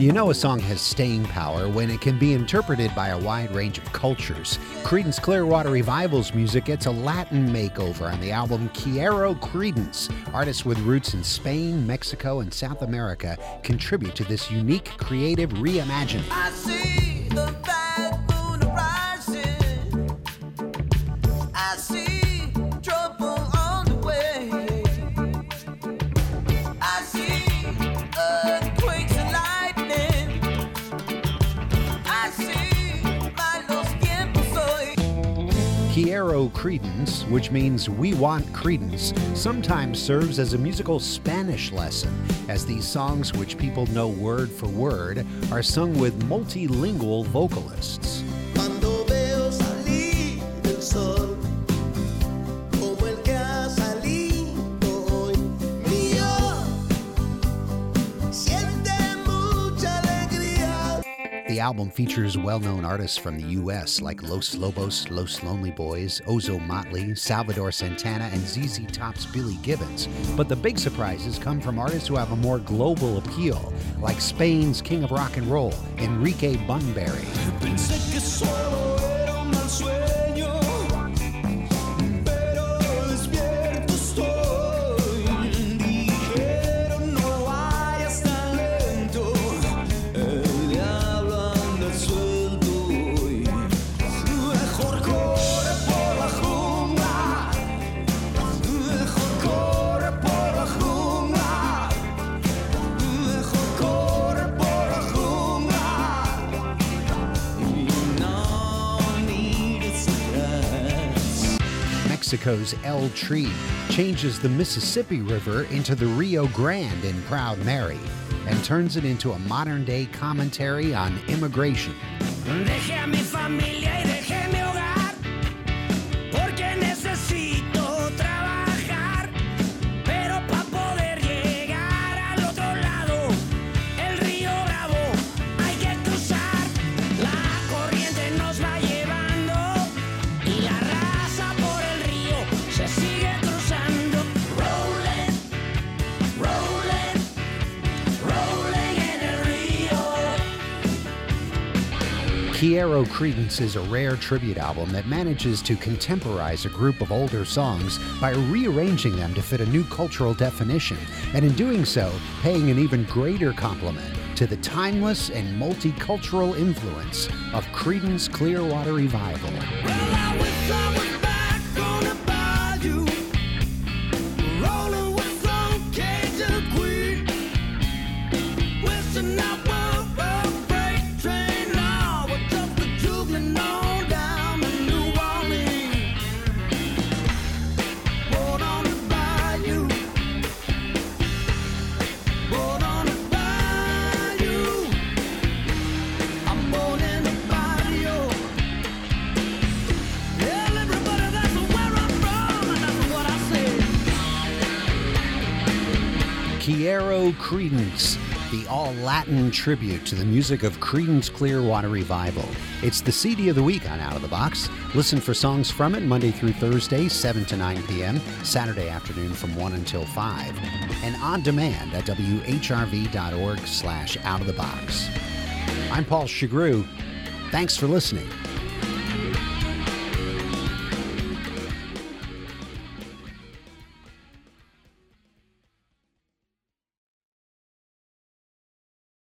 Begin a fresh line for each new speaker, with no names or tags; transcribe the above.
You know a song has staying power when it can be interpreted by a wide range of cultures. Creedence Clearwater Revival's music gets a Latin makeover on the album Quiero Creedence. Artists with roots in Spain, Mexico, and South America contribute to this unique creative reimagining. Quiero Creedence, which means we want credence, sometimes serves as a musical Spanish lesson, as these songs, which people know word for word, are sung with multilingual vocalists. The album features well known artists from the U.S. like Los Lobos, Los Lonely Boys, Ozomatli, Salvador Santana, and ZZ Top's Billy Gibbons. But the big surprises come from artists who have a more global appeal, like Spain's King of Rock and Roll, Enrique Bunbury. Mexico's El Tri changes the Mississippi River into the Rio Grande in Proud Mary and turns it into a modern day commentary on immigration. Quiero Creedence is a rare tribute album that manages to contemporize a group of older songs by rearranging them to fit a new cultural definition, and in doing so, paying an even greater compliment to the timeless and multicultural influence of Creedence Clearwater Revival. Quiero Creedence, the all Latin tribute to the music of Creedence Clearwater Revival. It's the CD of the week on Out of the Box. Listen for songs from it Monday through Thursday, 7 to 9 p.m., Saturday afternoon from 1 until 5, and on demand at whrv.org slash out of the box. I'm Paul Chagru. Thanks for listening.